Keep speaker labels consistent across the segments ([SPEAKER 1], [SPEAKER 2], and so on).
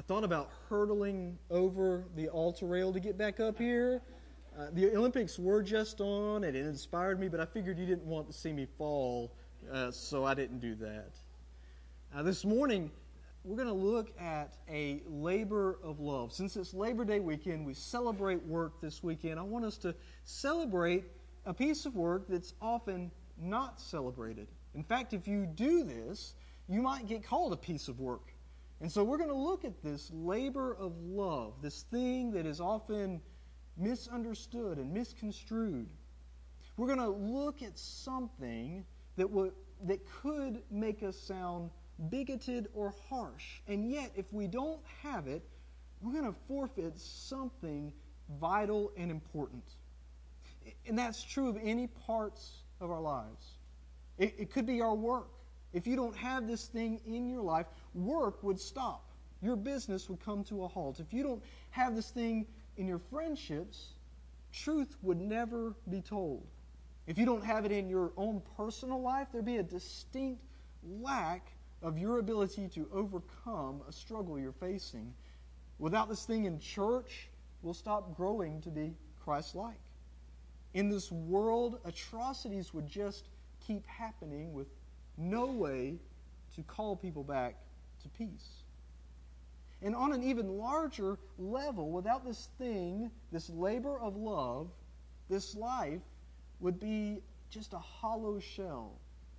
[SPEAKER 1] I thought about hurtling over the altar rail to get back up here. Uh, the Olympics were just on, and it inspired me, but I figured you didn't want to see me fall, uh, so I didn't do that. Uh, this morning, we're going to look at a labor of love. Since it's Labor Day weekend, we celebrate work this weekend. I want us to celebrate a piece of work that's often not celebrated. In fact, if you do this, you might get called a piece of work. And so we're going to look at this labor of love, this thing that is often misunderstood and misconstrued. We're going to look at something that, w- that could make us sound bigoted or harsh. And yet, if we don't have it, we're going to forfeit something vital and important. And that's true of any parts of our lives. It, it could be our work. If you don't have this thing in your life, work would stop. Your business would come to a halt. If you don't have this thing in your friendships, truth would never be told. If you don't have it in your own personal life, there'd be a distinct lack of your ability to overcome a struggle you're facing. Without this thing in church, we'll stop growing to be Christ like. In this world, atrocities would just keep happening with no way to call people back to peace. And on an even larger level, without this thing, this labor of love, this life would be just a hollow shell.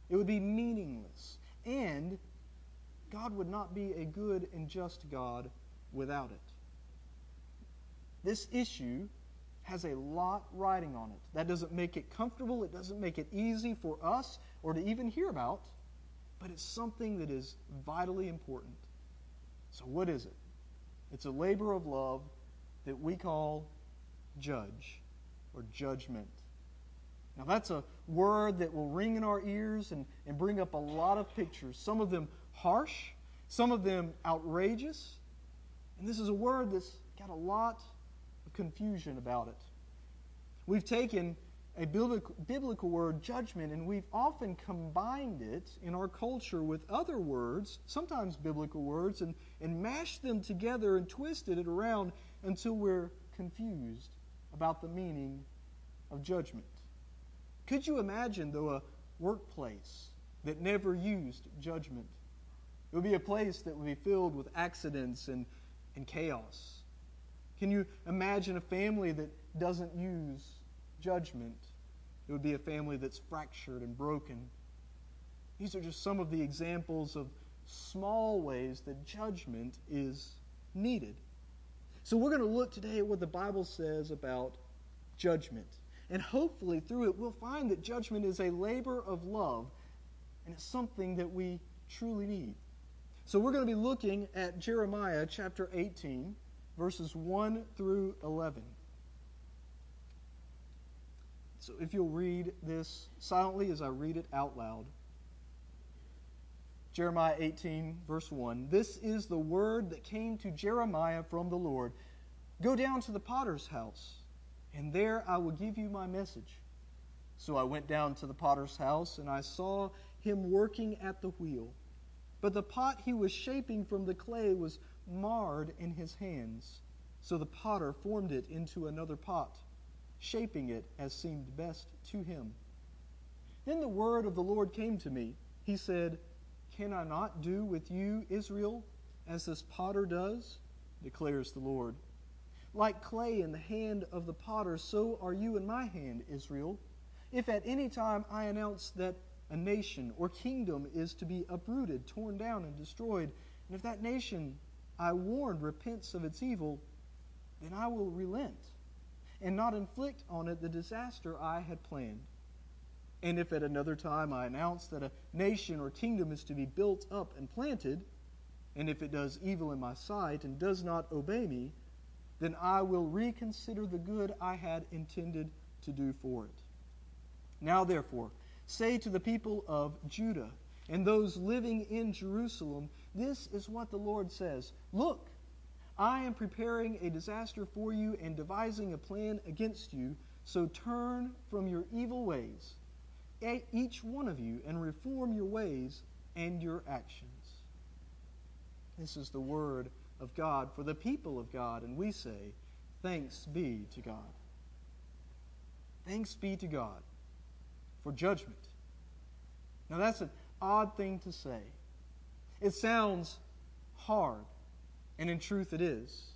[SPEAKER 1] It would be meaningless. And God would not be a good and just God without it. This issue has a lot riding on it. That doesn't make it comfortable, it doesn't make it easy for us or to even hear about, but it's something that is vitally important. So, what is it? It's a labor of love that we call judge or judgment. Now, that's a word that will ring in our ears and, and bring up a lot of pictures, some of them harsh, some of them outrageous. And this is a word that's got a lot confusion about it. We've taken a biblical, word, judgment, and we've often combined it in our culture with other words, sometimes biblical words, and, and mashed them together and twisted it around until we're confused about the meaning of judgment. Could you imagine, though, a workplace that never used judgment? It would be a place that would be filled with accidents and, and chaos. Can you imagine a family that doesn't use judgment? It would be a family that's fractured and broken. These are just some of the examples of small ways that judgment is needed. So, we're going to look today at what the Bible says about judgment. And hopefully, through it, we'll find that judgment is a labor of love and it's something that we truly need. So we're going to be looking at Jeremiah chapter 18, verses 1 through 11. So if you'll read this silently as I read it out loud. Jeremiah 18, verse 1. This is the word that came to Jeremiah from the Lord Go down to the potter's house, and there I will give you my message. So I went down to the potter's house, and I saw him working at the wheel. But the pot he was shaping from the clay was marred in his hands. So the potter formed it into another pot, shaping it as seemed best to him. Then the word of the Lord came to me. He said, Can I not do with you, Israel, as this potter does? declares the Lord. Like clay in the hand of the potter, so are you in my hand, Israel. If at any time I announce that a nation or kingdom is to be uprooted, torn down, and destroyed. And if that nation I warned repents of its evil, then I will relent and not inflict on it the disaster I had planned. And if at another time I announce that a nation or kingdom is to be built up and planted, and if it does evil in my sight and does not obey me, then I will reconsider the good I had intended to do for it. Now, therefore, Say to the people of Judah and those living in Jerusalem, This is what the Lord says Look, I am preparing a disaster for you and devising a plan against you. So turn from your evil ways, each one of you, and reform your ways and your actions. This is the word of God for the people of God, and we say, Thanks be to God. Thanks be to God for judgment. Now, that's an odd thing to say. It sounds hard, and in truth, it is.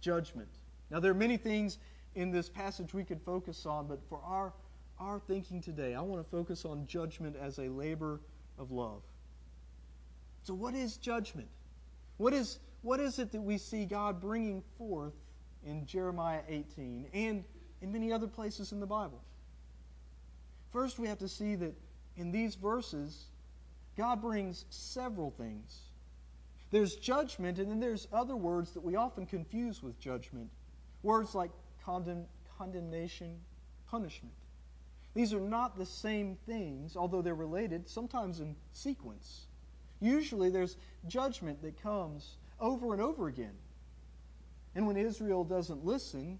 [SPEAKER 1] Judgment. Now, there are many things in this passage we could focus on, but for our, our thinking today, I want to focus on judgment as a labor of love. So, what is judgment? What is, what is it that we see God bringing forth in Jeremiah 18 and in many other places in the Bible? First, we have to see that in these verses, God brings several things. There's judgment, and then there's other words that we often confuse with judgment. Words like condemn, condemnation, punishment. These are not the same things, although they're related, sometimes in sequence. Usually there's judgment that comes over and over again. And when Israel doesn't listen,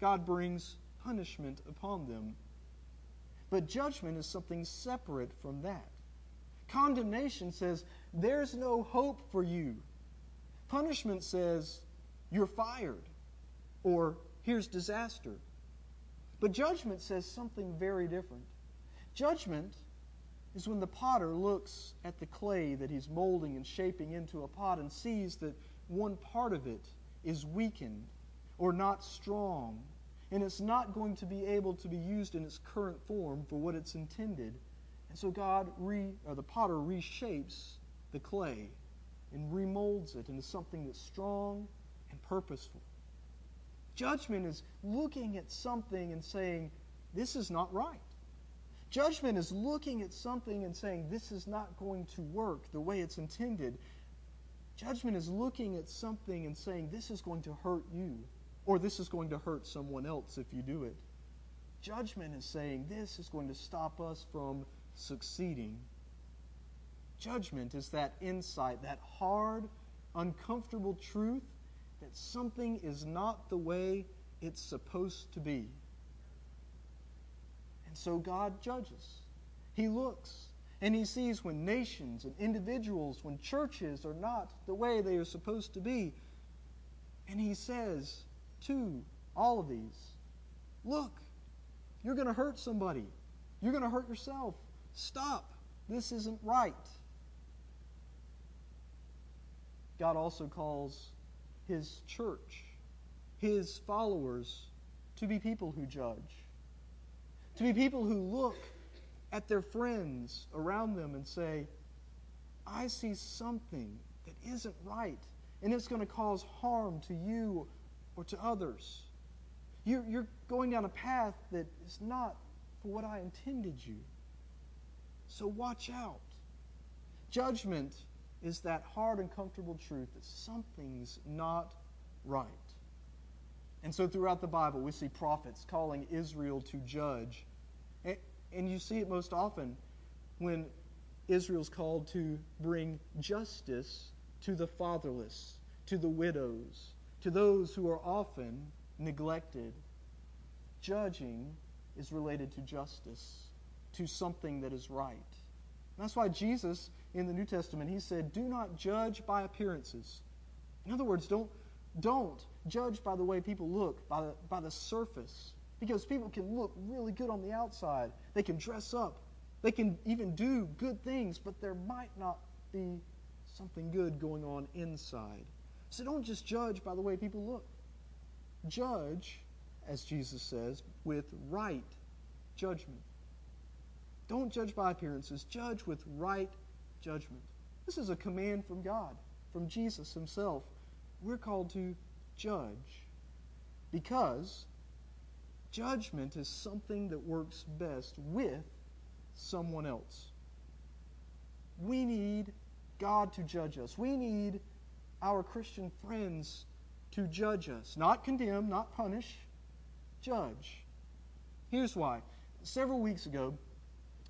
[SPEAKER 1] God brings punishment upon them. But judgment is something separate from that. Condemnation says, there's no hope for you. Punishment says, you're fired, or here's disaster. But judgment says something very different. Judgment is when the potter looks at the clay that he's molding and shaping into a pot and sees that one part of it is weakened or not strong, and it's not going to be able to be used in its current form for what it's intended. And so God, re, or the potter, reshapes the clay and remolds it into something that's strong and purposeful. Judgment is looking at something and saying, this is not right. Judgment is looking at something and saying, this is not going to work the way it's intended. Judgment is looking at something and saying, this is going to hurt you, or this is going to hurt someone else if you do it. Judgment is saying, this is going to stop us from succeeding. Judgment is that insight, that hard, uncomfortable truth that something is not the way it's supposed to be. And so God judges. He looks and he sees when nations and individuals, when churches are not the way they are supposed to be. And he says to all of these, Look, you're going to hurt somebody. You're going to hurt yourself. Stop. This isn't right. God also calls his church, his followers, to be people who judge, to be people who look at their friends around them and say, I see something that isn't right, and it's going to cause harm to you or to others. You're, you're going down a path that is not for what I intended you. So watch out. Judgment is that hard and comfortable truth that something's not right. And so throughout the Bible, we see prophets calling Israel to judge. And, and you see it most often when Israel's called to bring justice to the fatherless, to the widows, to those who are often neglected. Judging is related to justice, to something that is right. That's why Jesus in the New Testament, he said, Do not judge by appearances. In other words, don't, don't judge by the way people look, by the, by the surface. Because people can look really good on the outside. They can dress up. They can even do good things, but there might not be something good going on inside. So don't just judge by the way people look. Judge, as Jesus says, with right judgment. Don't judge by appearances, judge with right judgment. This is a command from God, from Jesus himself. We're called to judge because judgment is something that works best with someone else. We need God to judge us. We need our Christian friends to judge us. Not condemn, not punish, judge. Here's why. Several weeks ago,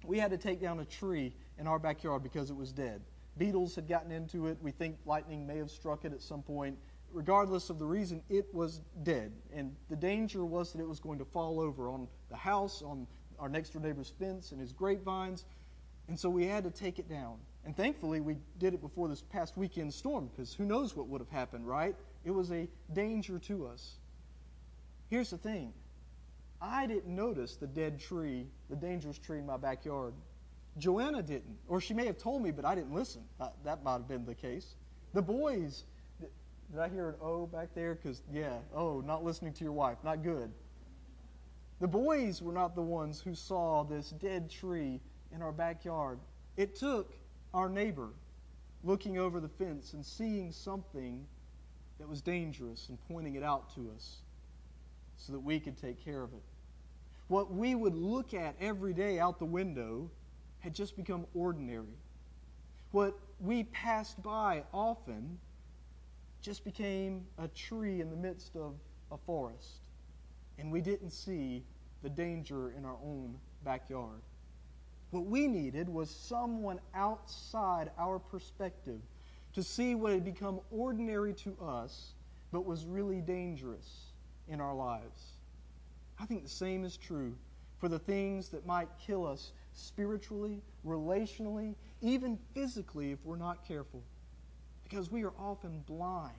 [SPEAKER 1] we had to take down a tree in our backyard because it was dead. Beetles had gotten into it. We think lightning may have struck it at some point. Regardless of the reason, it was dead. And the danger was that it was going to fall over on the house, on our next door neighbor's fence, and his grapevines. And so we had to take it down. And thankfully, we did it before this past weekend storm because who knows what would have happened, right? It was a danger to us. Here's the thing I didn't notice the dead tree, the dangerous tree in my backyard. Joanna didn't. Or she may have told me, but I didn't listen. That might have been the case. The boys, did, I hear an O back there? Because, yeah, oh, not listening to your wife. Not good. The boys were not the ones who saw this dead tree in our backyard. It took our neighbor looking over the fence and seeing something that was dangerous and pointing it out to us so that we could take care of it. What we would look at every day out the window had just become ordinary. What we passed by often just became a tree in the midst of a forest and we didn't see the danger in our own backyard. What we needed was someone outside our perspective to see what had become ordinary to us but was really dangerous in our lives. I think the same is true for the things that might kill us spiritually, relationally, even physically if we're not careful. Because we are often blind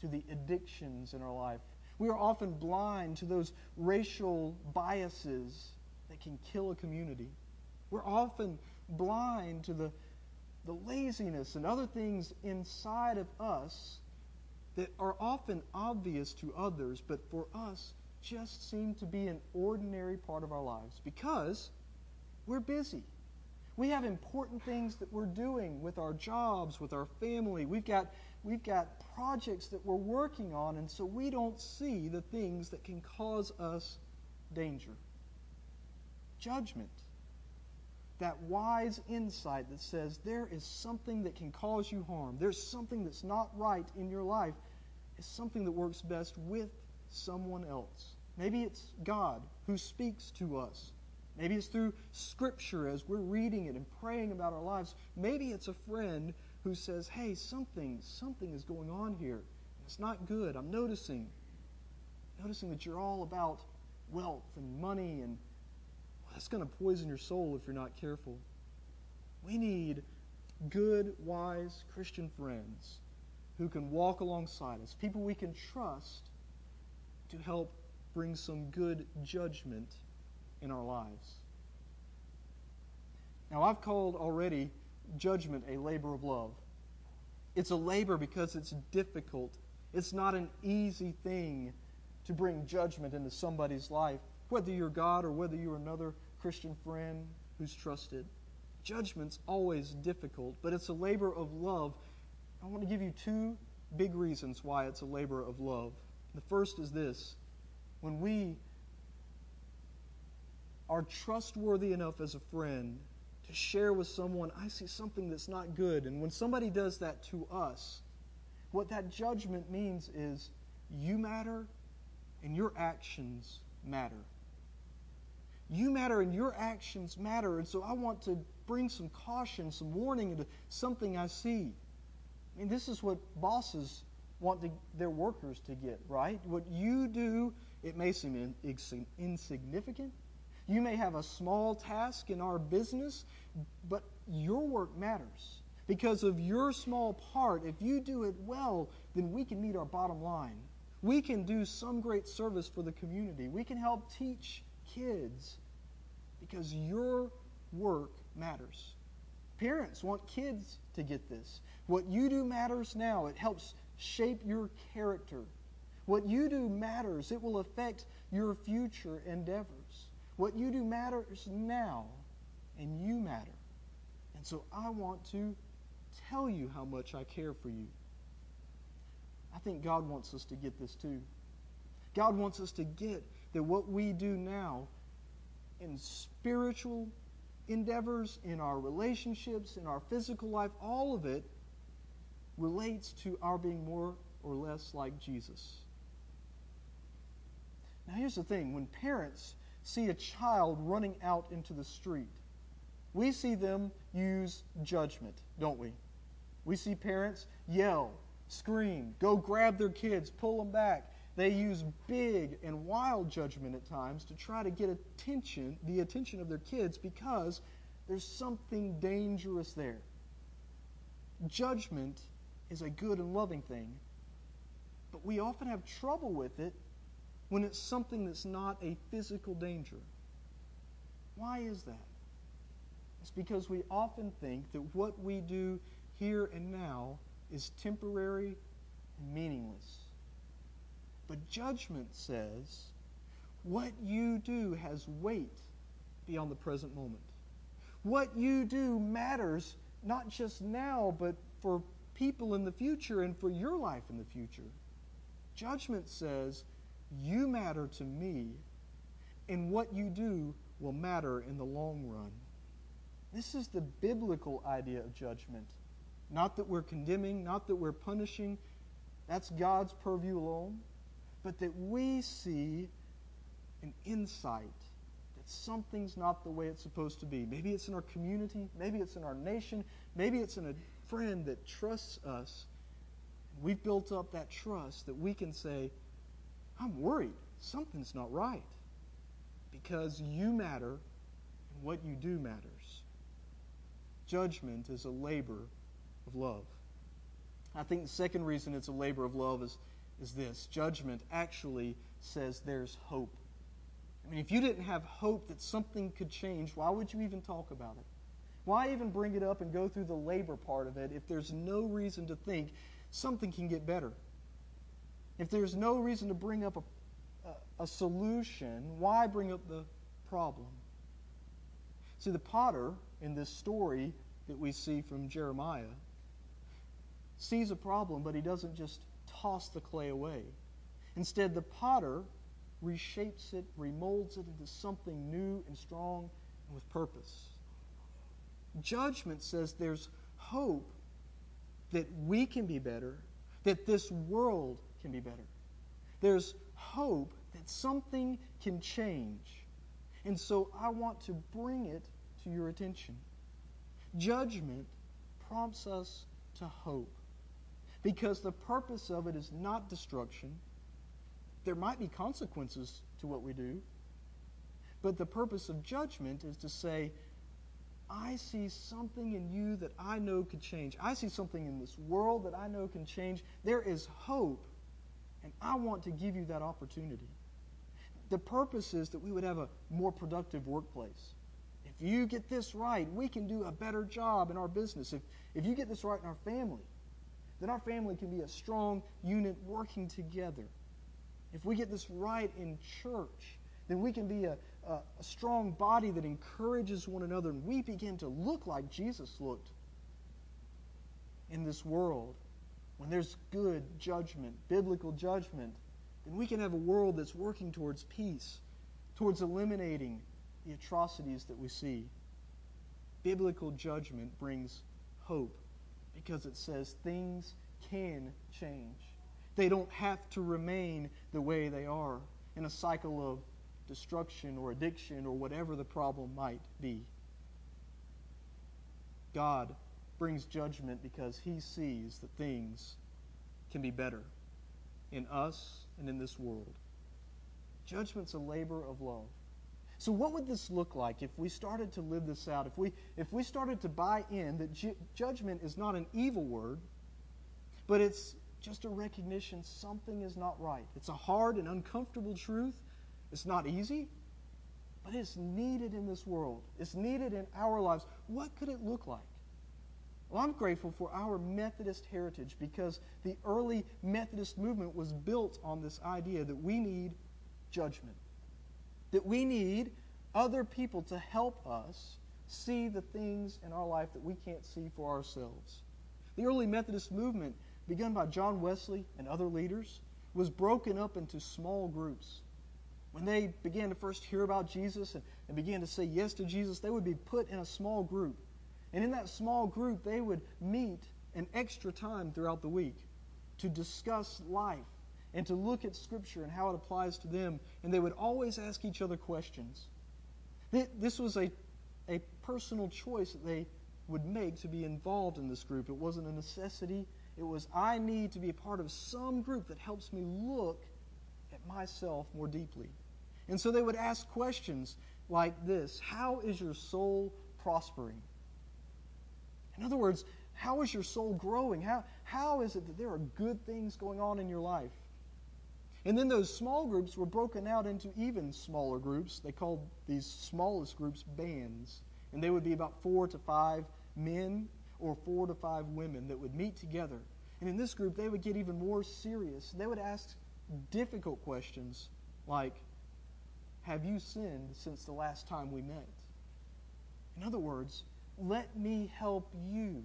[SPEAKER 1] to the addictions in our life we are often blind to those racial biases that can kill a community. We're often blind to the, the laziness and other things inside of us that are often obvious to others, but for us just seem to be an ordinary part of our lives because we're busy. We have important things that we're doing with our jobs, with our family. We've got, we've got projects that we're working on, and so we don't see the things that can cause us danger. Judgment. That wise insight that says there is something that can cause you harm, there's something that's not right in your life, is something that works best with someone else. Maybe it's God who speaks to us Maybe it's through Scripture as we're reading it and praying about our lives. Maybe it's a friend who says, hey, something, something is going on here. It's not good. I'm noticing. Noticing that you're all about wealth and money, and that's going to poison your soul if you're not careful. We need good, wise Christian friends who can walk alongside us, people we can trust to help bring some good judgment in our lives. Now, I've called already judgment a labor of love. It's a labor because it's difficult. It's not an easy thing to bring judgment into somebody's life, whether you're God or whether you're another Christian friend who's trusted. Judgment's always difficult, but it's a labor of love. I want to give you two big reasons why it's a labor of love. The first is this when we are trustworthy enough as a friend to share with someone, I see something that's not good. And when somebody does that to us, what that judgment means is you matter and your actions matter. You matter and your actions matter. And so I want to bring some caution, some warning into something I see. I mean, this is what bosses want to, their workers to get, right? What you do, it may seem in, insignificant, you may have a small task in our business, but your work matters. Because of your small part, if you do it well, then we can meet our bottom line. We can do some great service for the community. We can help teach kids because your work matters. Parents want kids to get this. What you do matters now. It helps shape your character. What you do matters. It will affect your future endeavors. What you do matters now, and you matter. And so I want to tell you how much I care for you. I think God wants us to get this too. God wants us to get that what we do now in spiritual endeavors, in our relationships, in our physical life, all of it relates to our being more or less like Jesus. Now, here's the thing when parents see a child running out into the street, we see them use judgment, don't we? We see parents yell, scream, go grab their kids, pull them back. They use big and wild judgment at times to try to get attention, the attention of their kids because there's something dangerous there. judgment is a good and loving thing, but we often have trouble with it when it's something that's not a physical danger. Why is that? It's because we often think that what we do here and now is temporary and meaningless. But judgment says what you do has weight beyond the present moment. What you do matters not just now, but for people in the future and for your life in the future. Judgment says, You matter to me, and what you do will matter in the long run. This is the biblical idea of judgment. Not that we're condemning, not that we're punishing, that's God's purview alone, but that we see an insight that something's not the way it's supposed to be. Maybe it's in our community, maybe it's in our nation, maybe it's in a friend that trusts us. We've built up that trust that we can say, I'm worried. Something's not right. Because you matter and what you do matters. Judgment is a labor of love. I think the second reason it's a labor of love is, is this judgment actually says there's hope. I mean, if you didn't have hope that something could change, why would you even talk about it? Why even bring it up and go through the labor part of it if there's no reason to think something can get better? If there's no reason to bring up a, a, a solution, why bring up the problem? See, the potter in this story that we see from Jeremiah sees a problem, but he doesn't just toss the clay away. Instead, the potter reshapes it, remolds it into something new and strong and with purpose. Judgment says there's hope that we can be better, that this world can be better. There's hope that something can change. And so I want to bring it to your attention. Judgment prompts us to hope because the purpose of it is not destruction. There might be consequences to what we do, but the purpose of judgment is to say, I see something in you that I know could change. I see something in this world that I know can change. There is hope, and I want to give you that opportunity. The purpose is that we would have a more productive workplace. If you get this right, we can do a better job in our business. If, if you get this right in our family, then our family can be a strong unit working together. If we get this right in church, then we can be a, a, a strong body that encourages one another, and we begin to look like Jesus looked in this world. When there's good judgment, biblical judgment, then we can have a world that's working towards peace, towards eliminating the atrocities that we see. Biblical judgment brings hope because it says things can change. They don't have to remain the way they are in a cycle of destruction or addiction or whatever the problem might be. God brings judgment because he sees that things can be better in us and in this world. Judgment's a labor of love. So, what would this look like if we started to live this out? If we, if we started to buy in that ju- judgment is not an evil word, but it's just a recognition something is not right. It's a hard and uncomfortable truth, it's not easy, but it's needed in this world. It's needed in our lives. What could it look like? Well, I'm grateful for our Methodist heritage because the early Methodist movement was built on this idea that we need judgment, that we need other people to help us see the things in our life that we can't see for ourselves. The early Methodist movement, begun by John Wesley and other leaders, was broken up into small groups when they began to first hear about Jesus and, and began to say yes to Jesus, they would be put in a small group. And in that small group, they would meet an extra time throughout the week to discuss life and to look at Scripture and how it applies to them. And they would always ask each other questions. This was a, a personal choice that they would make to be involved in this group. It wasn't a necessity. It was, I need to be a part of some group that helps me look at myself more deeply. And so they would ask questions like this How is your soul prospering? In other words, How is your soul growing? How, how is it that there are good things going on in your life? And then those small groups were broken out into even smaller groups. They called these smallest groups bands. And they would be about four to five men or four to five women that would meet together. And in this group, they would get even more serious. They would ask difficult questions like, Have you sinned since the last time we met? In other words, let me help you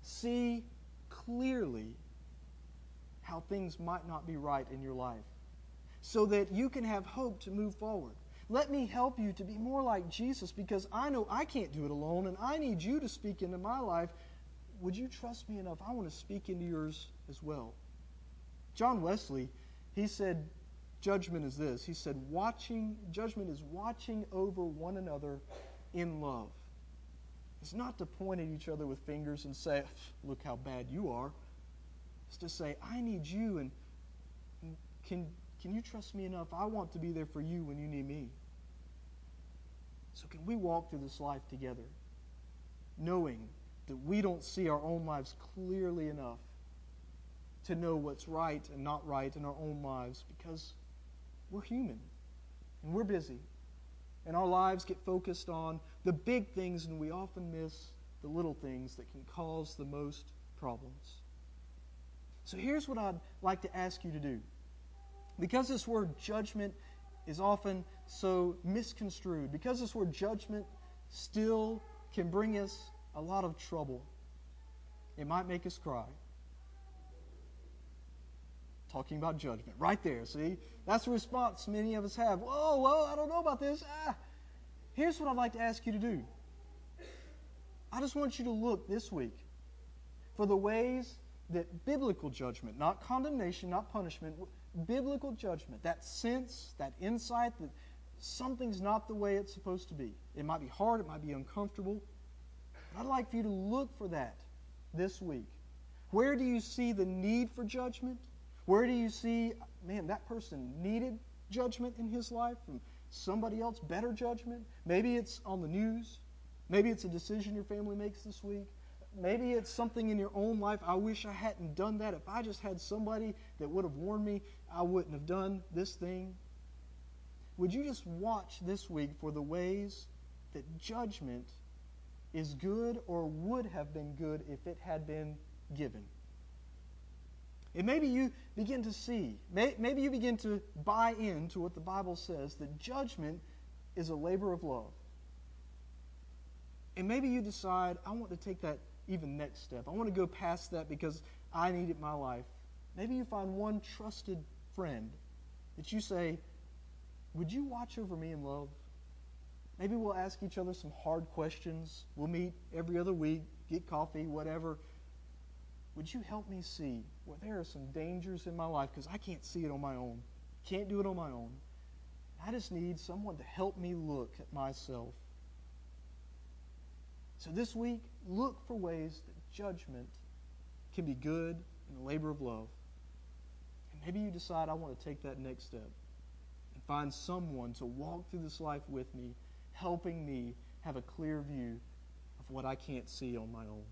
[SPEAKER 1] see clearly how things might not be right in your life so that you can have hope to move forward. Let me help you to be more like Jesus because I know I can't do it alone and I need you to speak into my life. Would you trust me enough? I want to speak into yours as well. John Wesley, he said, judgment is this. He said, watching, judgment is watching over one another in love. It's not to point at each other with fingers and say, look how bad you are. It's to say, I need you and can, can you trust me enough? I want to be there for you when you need me. So, can we walk through this life together knowing that we don't see our own lives clearly enough to know what's right and not right in our own lives because we're human and we're busy and our lives get focused on the big things and we often miss the little things that can cause the most problems. So here's what I'd like to ask you to do. Because this word judgment is often so misconstrued, because this word judgment still can bring us a lot of trouble, it might make us cry. Talking about judgment. Right there, see? That's the response many of us have. Whoa, whoa, I don't know about this. Ah. Here's what I'd like to ask you to do. I just want you to look this week for the ways that biblical judgment, not condemnation, not punishment, biblical judgment, that sense, that insight that something's not the way it's supposed to be. It might be hard, it might be uncomfortable. But I'd like for you to look for that this week. Where do you see the need for judgment? Where do you see, man, that person needed judgment in his life from somebody else, better judgment? Maybe it's on the news. Maybe it's a decision your family makes this week. Maybe it's something in your own life. I wish I hadn't done that. If I just had somebody that would have warned me, I wouldn't have done this thing. Would you just watch this week for the ways that judgment is good or would have been good if it had been given? And maybe you begin to see, maybe you begin to buy into what the Bible says that judgment is a labor of love. And maybe you decide, I want to take that even next step. I want to go past that because I need it in my life. Maybe you find one trusted friend that you say, Would you watch over me in love? Maybe we'll ask each other some hard questions. We'll meet every other week, get coffee, whatever. Would you help me see where there are some dangers in my life because I can't see it on my own? Can't do it on my own. I just need someone to help me look at myself. So this week, look for ways that judgment can be good and a labor of love. And maybe you decide, I want to take that next step and find someone to walk through this life with me, helping me have a clear view of what I can't see on my own.